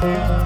Hey.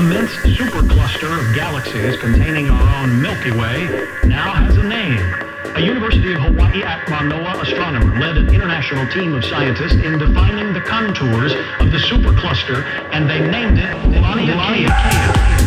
immense supercluster of galaxies containing our own Milky Way now has a name. A University of Hawaii at Manoa astronomer led an international team of scientists in defining the contours of the supercluster, and they named it Laniakea.